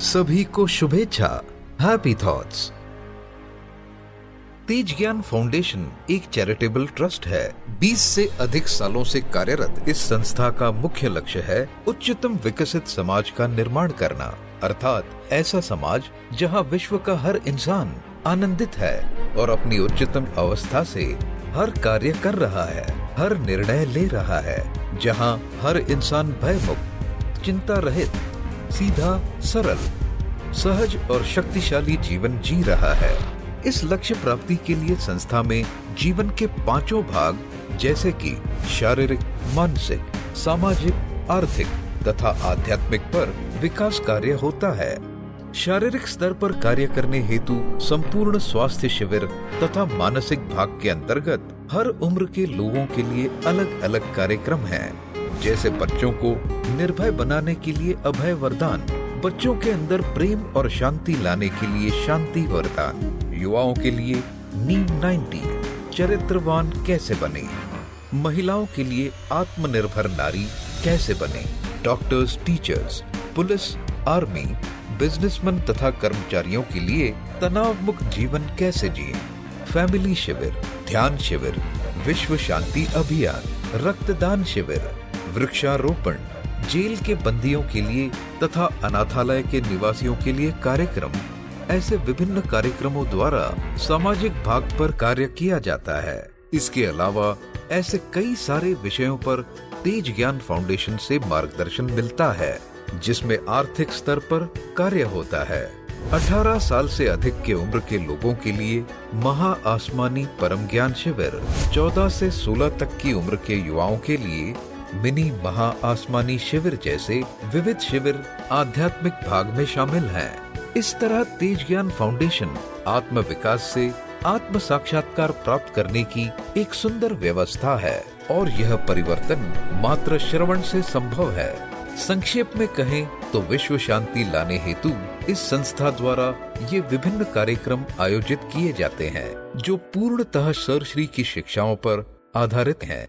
सभी को शुभेच्छा। हैप्पी थॉट्स तेज ज्ञान फाउंडेशन एक चैरिटेबल ट्रस्ट है। 20 से अधिक सालों से कार्यरत इस संस्था का मुख्य लक्ष्य है उच्चतम विकसित समाज का निर्माण करना। अर्थात ऐसा समाज जहाँ विश्व का हर इंसान आनंदित है और अपनी उच्चतम अवस्था से हर कार्य कर रहा है, हर निर्णय ले रहा है, जहाँ हर इंसान भयमुक्त, चिंता रहित सीधा सरल सहज और शक्तिशाली जीवन जी रहा है। इस लक्ष्य प्राप्ति के लिए संस्था में जीवन के पाँचों भाग जैसे कि शारीरिक मानसिक सामाजिक आर्थिक तथा आध्यात्मिक पर विकास कार्य होता है। शारीरिक स्तर पर कार्य करने हेतु संपूर्ण स्वास्थ्य शिविर तथा मानसिक भाग के अंतर्गत हर उम्र के लोगों के लिए अलग अलग कार्यक्रम हैं, जैसे बच्चों को निर्भय बनाने के लिए अभय वरदान, बच्चों के अंदर प्रेम और शांति लाने के लिए शांति वरदान, युवाओं के लिए नीम 90 चरित्रवान कैसे बने? महिलाओं के लिए आत्मनिर्भर नारी कैसे बने? Doctors teachers police army businessman तथा कर्मचारियों के लिए तनाव मुक्त जीवन कैसे जिए? फैमिली शिविर, ध्यान शिविर, विश्व शांति अभियान, रक्तदान शिविर वृक्षारोपण, जेल के बंदियों के लिए तथा अनाथालय के निवासियों के लिए कार्यक्रम, ऐसे विभिन्न कार्यक्रमों द्वारा सामाजिक भाग पर कार्य किया जाता है। इसके अलावा, ऐसे कई सारे विषयों पर तेज ज्ञान फाउंडेशन से मार्गदर्शन मिलता है, जिसमें आर्थिक स्तर पर कार्य होता है। 18 साल से अधिक के उम्र के लोगों के लिए महा आसमानी परम ज्ञान शिविर 14 से 16 तक की उम्र के युवाओं के लिए मिनी महा आसमानी शिविर जैसे विविध शिविर आध्यात्मिक भाग में शामिल हैं। इस तरह तेज ज्ञान फाउंडेशन आत्म विकास से आत्म साक्षात्कार प्राप्त करने की एक सुंदर व्यवस्था है और यह परिवर्तन मात्र श्रवण से संभव है संक्षेप में कहें तो विश्व शांति लाने हेतु इस संस्था द्वारा ये विभिन्न कार्यक्रम आयोजित किए जाते हैं, जो पूर्णतः सर श्री की शिक्षाओं पर आधारित हैं।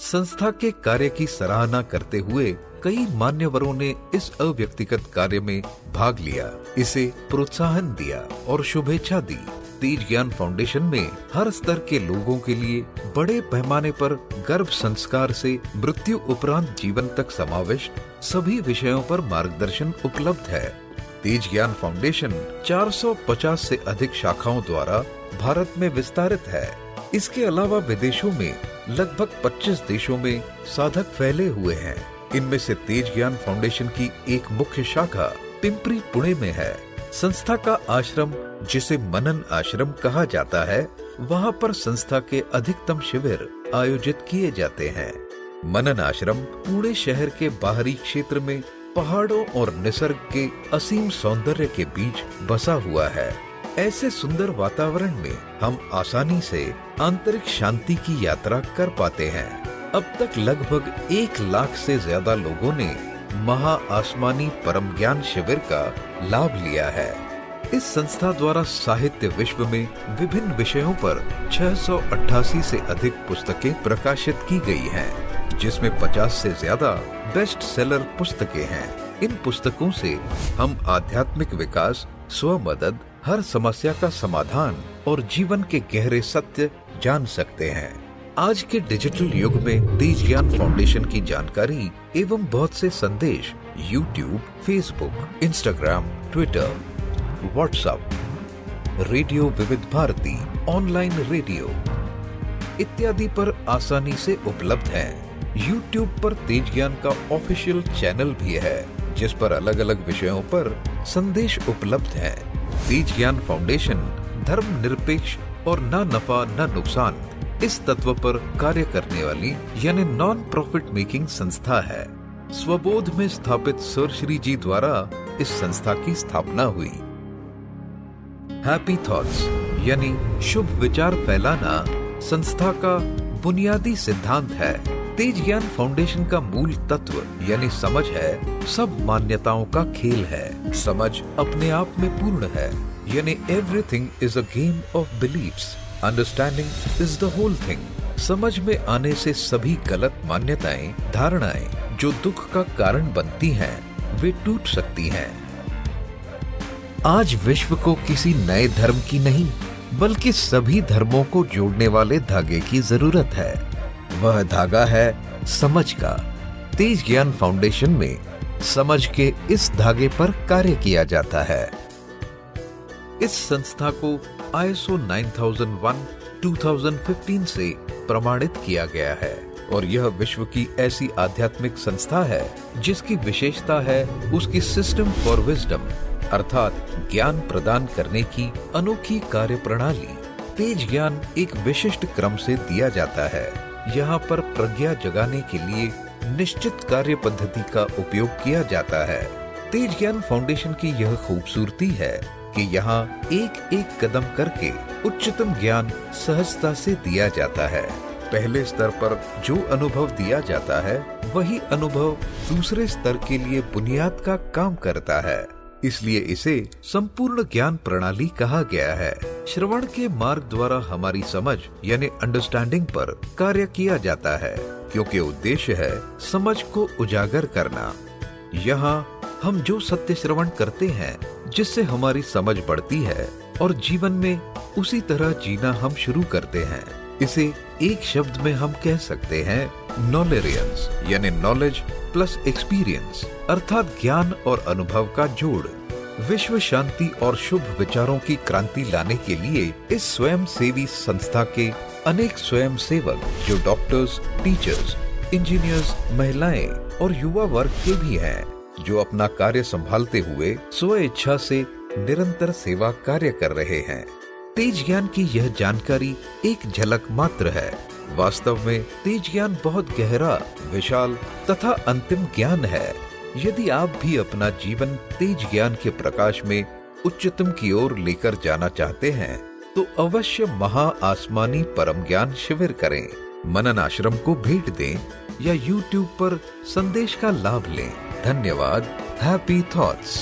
संस्था के कार्य की सराहना करते हुए कई मान्यवरों ने इस अव्यक्तिगत कार्य में भाग लिया। इसे प्रोत्साहन दिया और शुभेच्छा दी। तेज ज्ञान फाउंडेशन में हर स्तर के लोगों के लिए बड़े पैमाने पर गर्भ संस्कार से मृत्यु उपरांत जीवन तक समाविष्ट सभी विषयों पर मार्गदर्शन उपलब्ध है। तेज ज्ञान फाउंडेशन 450 से अधिक शाखाओं द्वारा भारत में विस्तारित है। इसके अलावा विदेशों में लगभग 25 देशों में साधक फैले हुए हैं। इनमें से तेज ज्ञान फाउंडेशन की एक मुख्य शाखा पिंपरी पुणे में है। संस्था का आश्रम, जिसे मनन आश्रम कहा जाता है, वहाँ पर संस्था के अधिकतम शिविर आयोजित किए जाते हैं। मनन आश्रम पुणे शहर के बाहरी क्षेत्र में पहाड़ों और निसर्ग के असीम सौंदर्य के बीच बसा हुआ है। ऐसे सुंदर वातावरण में हम आसानी से आंतरिक शांति की यात्रा कर पाते हैं। अब तक लगभग एक लाख से ज़्यादा लोगों ने महा आसमानी परम ज्ञान शिविर का लाभ लिया है। इस संस्था द्वारा साहित्य विश्व में विभिन्न विषयों पर 688 से अधिक पुस्तकें प्रकाशित की गई हैं, जिसमें 50 से ज़्यादा बेस्ट सेलर पुस्तकें हैं। इन पुस्तकों से हम आध्यात्मिक विकास स्व मदद हर समस्या का समाधान और जीवन के गहरे सत्य जान सकते हैं आज के डिजिटल युग में तेज ज्ञान फाउंडेशन की जानकारी एवं बहुत से संदेश YouTube Facebook Instagram Twitter WhatsApp radio Vividh Bharati online radio इत्यादि पर आसानी से उपलब्ध हैं। यूट्यूब पर तेज ज्ञान का ऑफिशियल चैनल भी है, जिस पर अलग अलग विषयों पर संदेश उपलब्ध हैं। तेज ज्ञान फाउंडेशन धर्म निरपेक्ष और न नफा, न नुकसान इस तत्व पर कार्य करने वाली, यानी नॉन प्रॉफिट मेकिंग संस्था है। स्वबोध में स्थापित सर श्री जी द्वारा इस संस्था की स्थापना हुई। हैप्पी थॉट्स यानी शुभ विचार फैलाना संस्था का बुनियादी सिद्धांत है। तेज ज्ञान फाउंडेशन का मूल तत्व, यानी समझ है, सब मान्यताओं का खेल है। समझ अपने आप में पूर्ण है। यानी everything is a game of believes understanding is the whole thing समझ में आने से सभी गलत मान्यताएँ, धारणाएँ, जो दुख का कारण बनती हैं, वे टूट सकती हैं। आज विश्व को किसी नए धर्म की नहीं, बल्कि सभी धर्मों को जोड़ने वाले धागे की ज़रूरत है। वह धागा है समझ का। तेज ज्ञान फाउंडेशन में समझ के इस धागे पर कार्य किया जाता है। इस संस्था को आईएसओ 9001 2015 से प्रमाणित किया गया है। और यह विश्व की ऐसी आध्यात्मिक संस्था है, जिसकी विशेषता है उसकी सिस्टम फॉर विजडम अर्थात ज्ञान प्रदान करने की अनोखी कार्य प्रणाली तेज ज्ञान एक विशिष्ट क्रम से दिया जाता है। यहाँ पर प्रज्ञा जगाने के लिए निश्चित कार्य पद्धति का उपयोग किया जाता है। तेज ज्ञान फाउंडेशन की यह खूबसूरती है कि यहाँ एक एक कदम करके उच्चतम ज्ञान सहजता से दिया जाता है। पहले स्तर पर जो अनुभव दिया जाता है, वही अनुभव दूसरे स्तर के लिए बुनियाद का काम करता है। इसलिए इसे संपूर्ण ज्ञान प्रणाली कहा गया है। श्रवण के मार्ग द्वारा हमारी समझ, यानी अंडरस्टैंडिंग पर कार्य किया जाता है, क्योंकि उद्देश्य है समझ को उजागर करना। यहाँ हम जो सत्य श्रवण करते हैं जिससे हमारी समझ बढ़ती है और जीवन में उसी तरह जीना हम शुरू करते हैं। इसे एक शब्द में हम कह सकते हैं नॉलेरियंस यानी नॉलेज प्लस एक्सपीरियंस अर्थात ज्ञान और अनुभव का जोड़। विश्व शांति और शुभ विचारों की क्रांति लाने के लिए इस स्वयं सेवी संस्था के अनेक स्वयं सेवक जो डॉक्टर्स टीचर्स इंजीनियर्स महिलाएँ और युवा वर्ग के भी हैं। जो अपना कार्य संभालते हुए स्व इच्छा से निरंतर सेवा कार्य कर रहे हैं। तेज ज्ञान की यह जानकारी एक झलक मात्र है। वास्तव में तेज ज्ञान बहुत गहरा, विशाल तथा अंतिम ज्ञान है। यदि आप भी अपना जीवन तेज ज्ञान के प्रकाश में उच्चतम की ओर लेकर जाना चाहते हैं तो अवश्य महा आसमानी परम ज्ञान शिविर करें। मनन आश्रम को भेंट दें या YouTube पर संदेश का लाभ लें। धन्यवाद हैप्पी थॉट्स